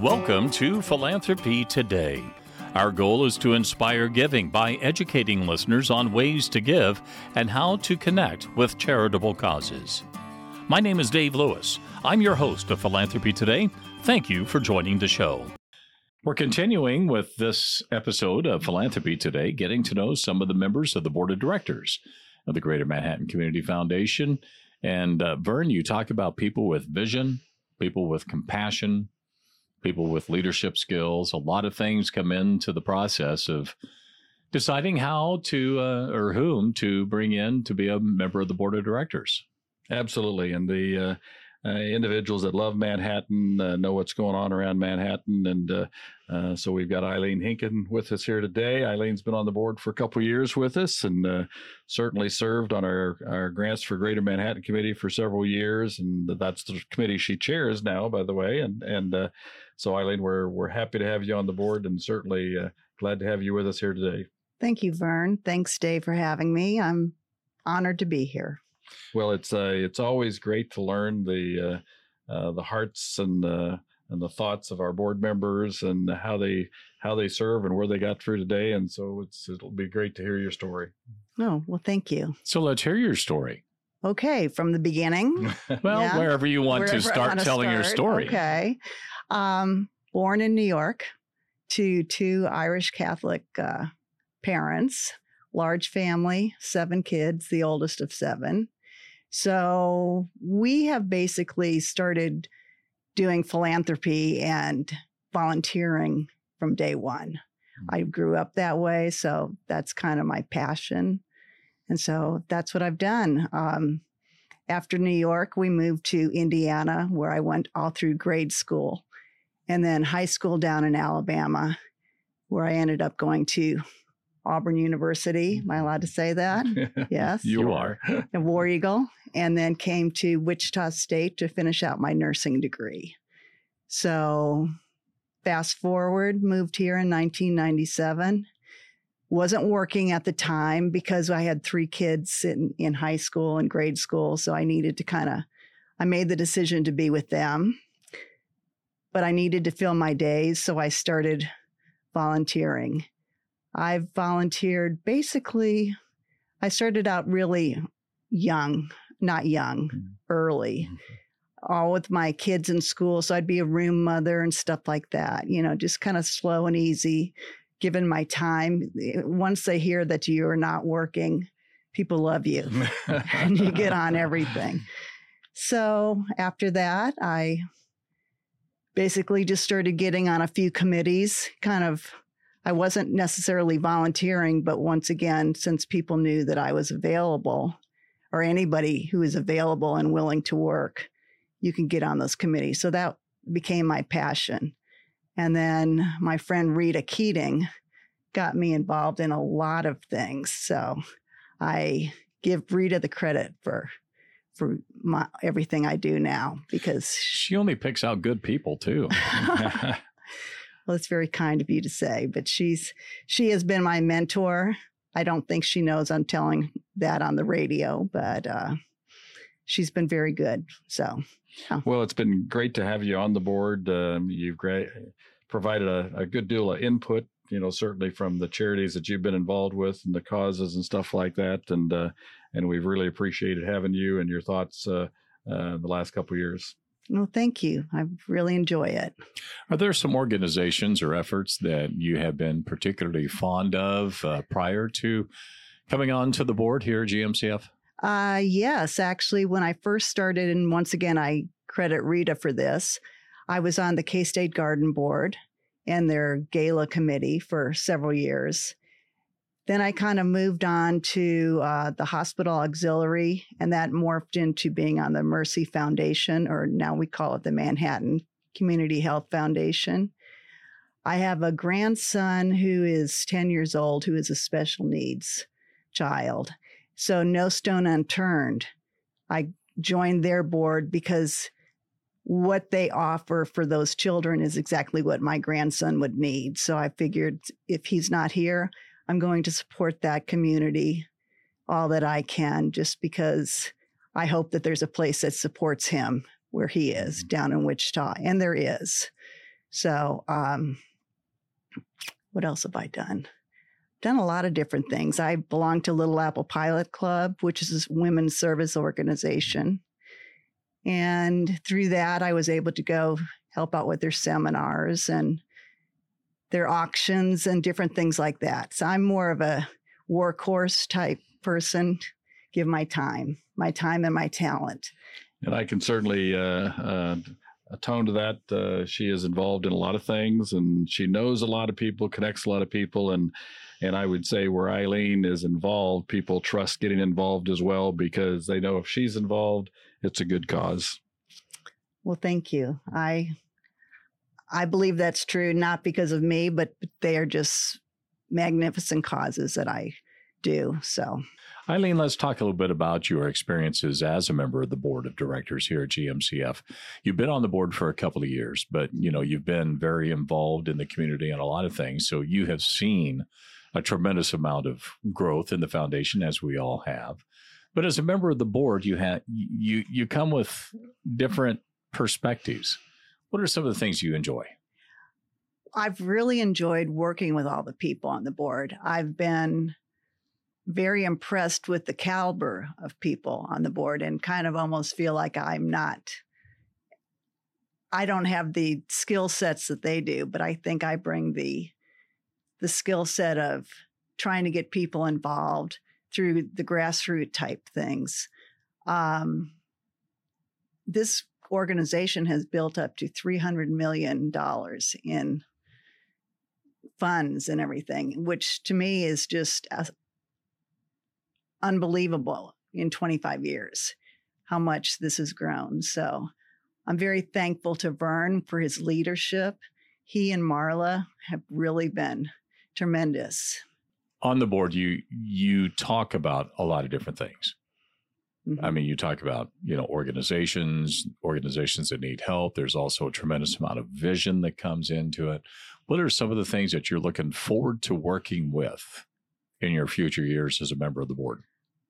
Welcome to Philanthropy Today. Our goal is to inspire giving by educating listeners on ways to give and how to connect with charitable causes. My name is Dave Lewis. I'm your host of Philanthropy Today. Thank you for joining the show. We're continuing with this episode of Philanthropy Today, getting to know some of the members of the board of directors of the Greater Manhattan Community Foundation. And uh, Vern, you talk about people with vision, people with compassion, people with leadership skills. A lot of things come into the process of deciding how to uh, or whom to bring in to be a member of the board of directors. Absolutely, and the uh, uh, individuals that love Manhattan uh, know what's going on around Manhattan, and uh, uh, so we've got Eileen Hinkin with us here today. Eileen's been on the board for a couple years with us, and uh, certainly served on our our grants for Greater Manhattan Committee for several years, and that's the committee she chairs now, by the way. And and uh, so Eileen, we're we're happy to have you on the board, and certainly glad to have you with us here today. Thank you, Vern. Thanks, Dave, for having me. I'm honored to be here. Well, it's uh, it's always great to learn the uh, uh, the hearts and the and the thoughts of our board members and how they how they serve and where they got through today. And so it's it'll be great to hear your story. Oh well, thank you. So let's hear your story. Okay, from the beginning. well, yeah. wherever you want wherever to start telling start. your story. Okay. Um, born in New York to two Irish Catholic uh, parents, large family, seven kids, the oldest of seven. So we have basically started doing philanthropy and volunteering from day one. Mm-hmm. I grew up that way, so that's kind of my passion. And so that's what I've done. Um, after New York, we moved to Indiana, where I went all through grade school, and then high school down in Alabama, where I ended up going to Auburn University. Am I allowed to say that? yes. you are. A War Eagle. And then came to Wichita State to finish out my nursing degree. So fast forward, moved here in 1997. Wasn't working at the time because I had three kids in, in high school and grade school. So I needed to kind of, I made the decision to be with them. But I needed to fill my days. So I started volunteering I've volunteered basically, I started out really young, not young, mm-hmm. early, mm-hmm. all with my kids in school. So I'd be a room mother and stuff like that, you know, just kind of slow and easy, given my time. Eh, once they hear that you're not working, people love you and you get on everything. So after that, I basically just started getting on a few committees, kind of I wasn't necessarily volunteering, but once again, since people knew that I was available or anybody who is available and willing to work, you can get on those committees. So that became my passion. And then my friend Rita Keating got me involved in a lot of things. So I give Rita the credit for for my, everything I do now because she only picks out good people too. Well, it's very kind of you to say, but she's she has been my mentor. I don't think she knows I'm telling that on the radio, but uh, she's been very good. So, yeah. well, it's been great to have you on the board. Um, you've great, provided a, a, good deal of input. You know, certainly from the charities that you've been involved with and the causes and stuff like that, and uh, and we've really appreciated having you and your thoughts uh, uh the last couple years. Well, thank you. I really enjoy it. Are there some organizations or efforts that you have been particularly fond of uh, prior to coming on to the board here at GMCF? Uh, yes, actually, when I first started, and once again, I credit Rita for this, I was on the K State Garden Board and their gala committee for several years. Then I kind of moved on to uh, the hospital auxiliary, and that morphed into being on the Mercy Foundation, or now we call it the Manhattan Community Health Foundation. I have a grandson who is 10 years old who is a special needs child. So, no stone unturned. I joined their board because what they offer for those children is exactly what my grandson would need. So, I figured if he's not here, I'm going to support that community all that I can just because I hope that there's a place that supports him where he is mm-hmm. down in Wichita. And there is. So, um, what else have I done? Done a lot of different things. I belong to Little Apple Pilot Club, which is a women's service organization. And through that, I was able to go help out with their seminars and their auctions and different things like that. So I'm more of a workhorse type person, give my time, my time and my talent. And I can certainly uh, uh, atone to that. Uh, she is involved in a lot of things, and she knows a lot of people, connects a lot of people, and and I would say where Eileen is involved, people trust getting involved as well because they know if she's involved, it's a good cause. Well, thank you. I I believe that's true, not because of me, but they are just magnificent causes that I do. So, Eileen, let's talk a little bit about your experiences as a member of the board of directors here at GMCF. You've been on the board for a couple of years, but you know you've been very involved in the community and a lot of things. So you have seen a tremendous amount of growth in the foundation, as we all have. But as a member of the board, you have you you come with different perspectives. What are some of the things you enjoy? I've really enjoyed working with all the people on the board. I've been very impressed with the caliber of people on the board and kind of almost feel like I'm not I don't have the skill sets that they do, but I think I bring the the skill set of trying to get people involved through the grassroots type things. Um, this organization has built up to $300 million in funds and everything, which to me is just unbelievable in 25 years how much this has grown. So I'm very thankful to Vern for his leadership. He and Marla have really been tremendous. On the board, you you talk about a lot of different things. Mm-hmm. I mean, you talk about, you know, organizations, organizations that need help. There's also a tremendous amount of vision that comes into it. What are some of the things that you're looking forward to working with in your future years as a member of the board?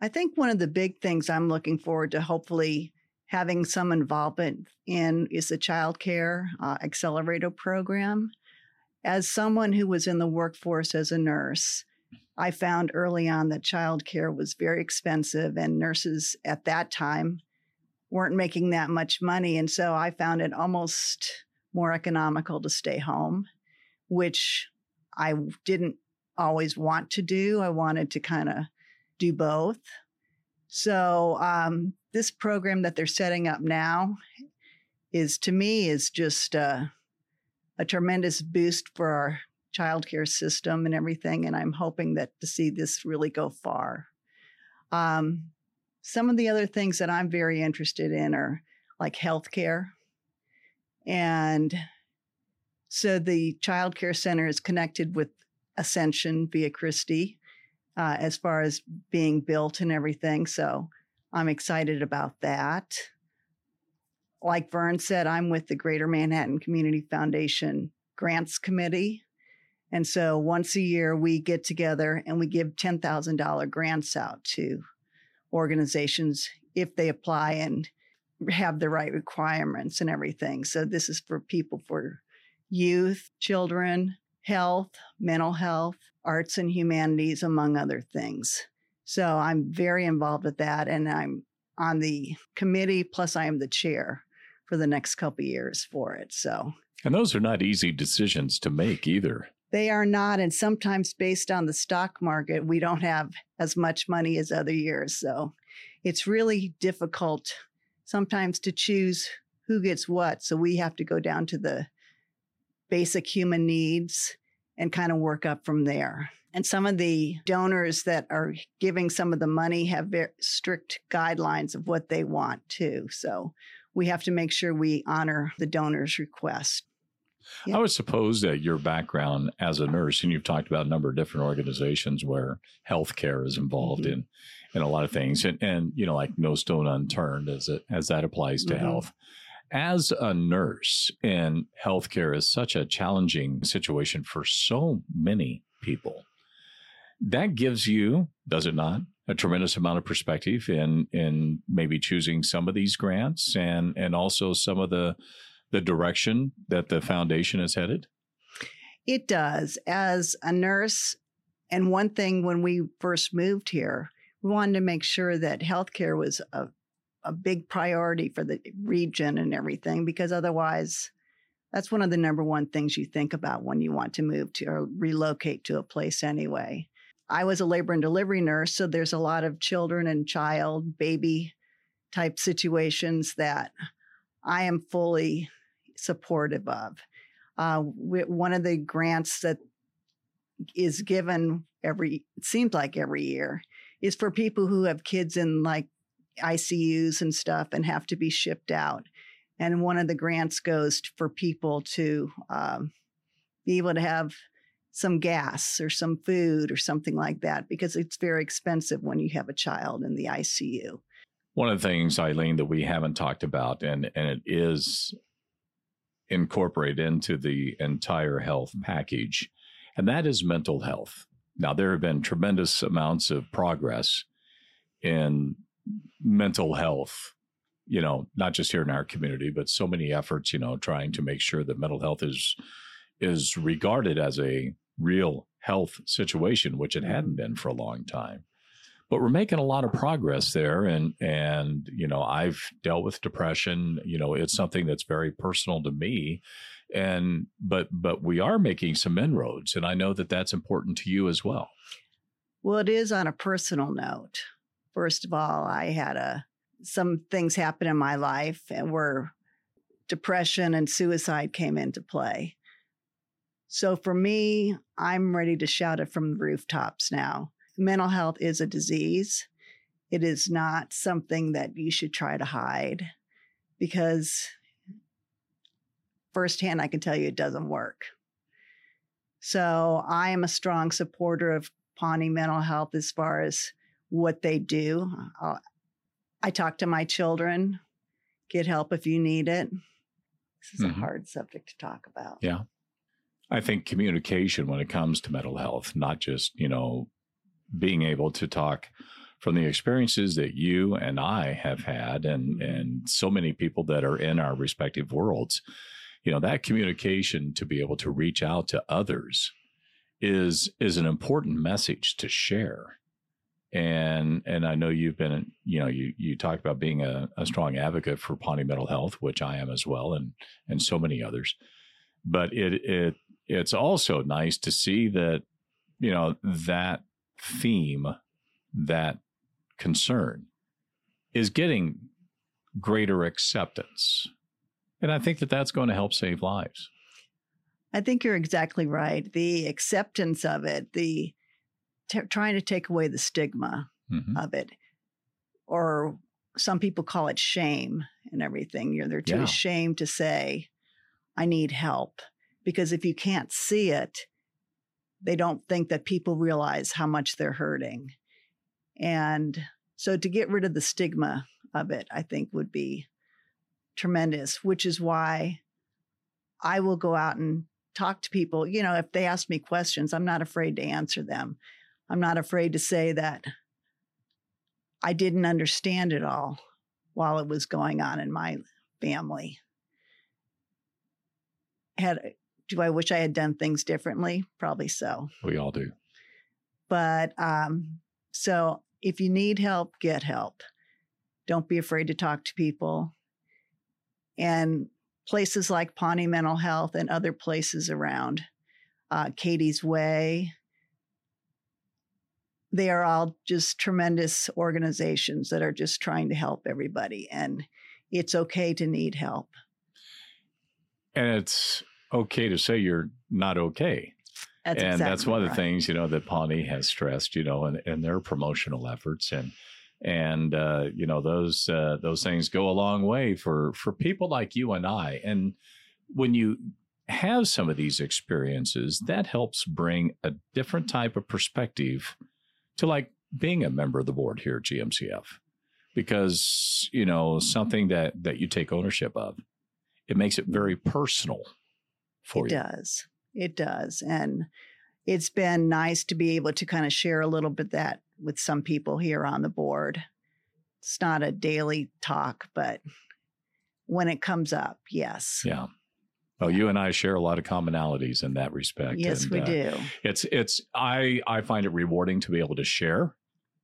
I think one of the big things I'm looking forward to hopefully having some involvement in is the child care uh, accelerator program. As someone who was in the workforce as a nurse, I found early on that childcare was very expensive, and nurses at that time weren't making that much money. And so I found it almost more economical to stay home, which I didn't always want to do. I wanted to kind of do both. So um, this program that they're setting up now is to me is just uh, a tremendous boost for our childcare system and everything. And I'm hoping that to see this really go far. Um, some of the other things that I'm very interested in are like healthcare. And so the child care center is connected with Ascension via Christi uh, as far as being built and everything. So I'm excited about that. Like Vern said, I'm with the Greater Manhattan Community Foundation Grants Committee. And so once a year, we get together and we give $10,000 grants out to organizations if they apply and have the right requirements and everything. So this is for people for youth, children, health, mental health, arts and humanities, among other things. So I'm very involved with that. And I'm on the committee, plus I am the chair for the next couple years for it. So and those are not easy decisions to make either. They are not. And sometimes, based on the stock market, we don't have as much money as other years. So it's really difficult sometimes to choose who gets what. So we have to go down to the basic human needs and kind of work up from there. And some of the donors that are giving some of the money have very strict guidelines of what they want too. So we have to make sure we honor the donor's request. Yeah. I would suppose that your background as a nurse, and you've talked about a number of different organizations where healthcare is involved mm-hmm. in in a lot of things, and and you know, like no stone unturned as it as that applies to mm-hmm. health. As a nurse, and healthcare is such a challenging situation for so many people. That gives you, does it not, a tremendous amount of perspective in in maybe choosing some of these grants and and also some of the the direction that the foundation is headed? It does. As a nurse, and one thing when we first moved here, we wanted to make sure that healthcare was a, a big priority for the region and everything, because otherwise, that's one of the number one things you think about when you want to move to or relocate to a place anyway. I was a labor and delivery nurse, so there's a lot of children and child, baby type situations that I am fully supportive of. Uh, one of the grants that is given every, it seems like every year, is for people who have kids in like ICUs and stuff and have to be shipped out. And one of the grants goes for people to um, be able to have some gas or some food or something like that because it's very expensive when you have a child in the ICU. One of the things, Eileen, that we haven't talked about, and, and it is incorporated into the entire health mm. package, and that is mental health. Now, there have been tremendous amounts of progress in mental health, you know, not just here in our community, but so many efforts, you know, trying to make sure that mental health is is regarded as a real health situation, which it hadn't been for a long time. But we're making a lot of progress there, and and you know I've dealt with depression. You know it's something that's very personal to me, and but but we are making some inroads, and I know that that's important to you as well. Well, it is on a personal note. First of all, I had a some things happen in my life, and where depression and suicide came into play. So for me, I'm ready to shout it from the rooftops now. Mental health is a disease. It is not something that you should try to hide because firsthand, I can tell you it doesn't work. So I am a strong supporter of Pawnee Mental Health as far as what they do. I'll, I talk to my children, get help if you need it. This is mm-hmm. a hard subject to talk about. Yeah. I think communication when it comes to mental health, not just, you know, being able to talk from the experiences that you and I have had and mm-hmm. and so many people that are in our respective worlds, you know, that communication to be able to reach out to others is is an important message to share. And and I know you've been, you know, you you talked about being a, a strong advocate for Pawnee mental health, which I am as well, and and so many others. But it it it's also nice to see that, you know, that theme, that concern is getting greater acceptance. And I think that that's going to help save lives. I think you're exactly right. The acceptance of it, the t- trying to take away the stigma mm-hmm. of it, or some people call it shame and everything. You're they're too yeah. ashamed to say, "I need help." because if you can't see it, they don't think that people realize how much they're hurting. And so to get rid of the stigma of it, I think would be tremendous, which is why I will go out and talk to people. You know, if they ask me questions, I'm not afraid to answer them. I'm not afraid to say that I didn't understand it all while it was going on in my family. Had do I wish I had done things differently? Probably so. We all do. But um, so if you need help, get help. Don't be afraid to talk to people. And places like Pawnee Mental Health and other places around, uh, Katie's Way, they are all just tremendous organizations that are just trying to help everybody. And it's okay to need help. And it's okay to say you're not okay. That's and exactly that's one of the things you know that Pawnee has stressed, you know, in, in their promotional efforts, and and uh, you know those uh, those things go a long way for for people like you and I. And when you have some of these experiences, that helps bring a different type of perspective to like being a member of the board here at GMCF, because you know something that that you take ownership of, it makes it very personal for it you. It does. It does. And it's been nice to be able to kind of share a little bit that with some people here on the board. It's not a daily talk, but when it comes up. Yes. Yeah. Well, you and I share a lot of commonalities in that respect. Yes, and, we uh, do. It's it's I I find it rewarding to be able to share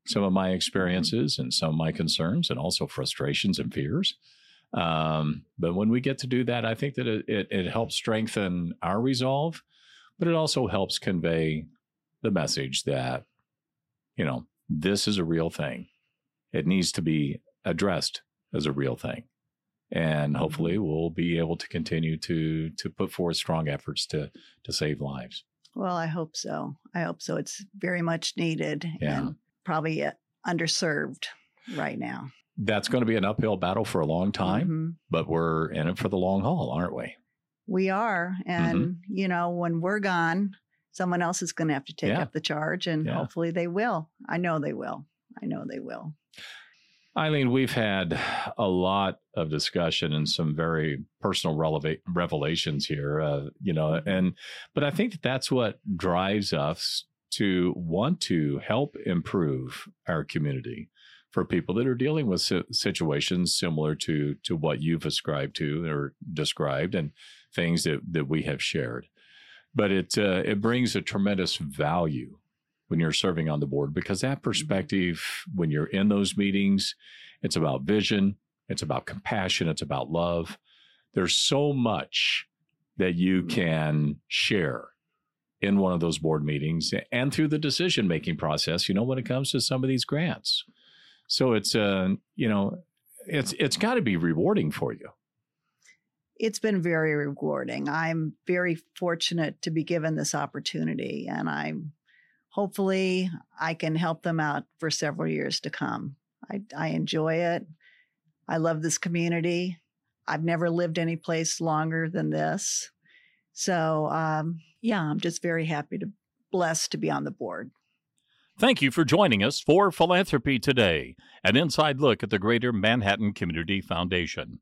some of my experiences and some of my concerns and also frustrations and fears. Um, but when we get to do that, I think that it, it, it helps strengthen our resolve, but it also helps convey the message that, you know, this is a real thing. It needs to be addressed as a real thing. And hopefully we'll be able to continue to to put forth strong efforts to to save lives. Well, I hope so. I hope so. It's very much needed Yeah. and probably uh, underserved right now. That's going to be an uphill battle for a long time, Mhm. but we're in it for the long haul, aren't we? We are. And, Mm-hmm. you know, when we're gone, someone else is going to have to take Yeah. up the charge, and Yeah. hopefully they will. I know they will. I know they will. Eileen, we've had a lot of discussion and some very personal releva- revelations here, uh, you know, and but I think that that's what drives us to want to help improve our community for people that are dealing with situations similar to to what you've ascribed to or described and things that that we have shared. But it uh, it brings a tremendous value when you're serving on the board because that perspective when you're in those meetings it's about vision it's about compassion it's about love. There's so much that you can share in one of those board meetings and through the decision making process you know when it comes to some of these grants so it's uh you know it's it's got to be rewarding for you It's been very rewarding. I'm very fortunate to be given this opportunity, and I'm hopefully I can help them out for several years to come. I, I enjoy it. I love this community. I've never lived any place longer than this. So, um, yeah, I'm just very happy to blessed to be on the board. Thank you for joining us for Philanthropy Today, an inside look at the Greater Manhattan Community Foundation.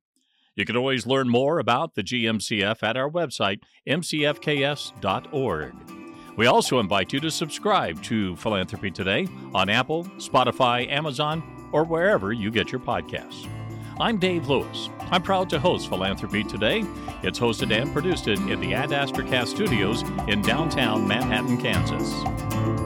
You can always learn more about the GMCF at our website, mcfks.org. We also invite you to subscribe to Philanthropy Today on Apple, Spotify, Amazon, or wherever you get your podcasts. I'm Dave Lewis. I'm proud to host Philanthropy Today. It's hosted and produced in the Ad Astra Cast Studios in downtown Manhattan, Kansas.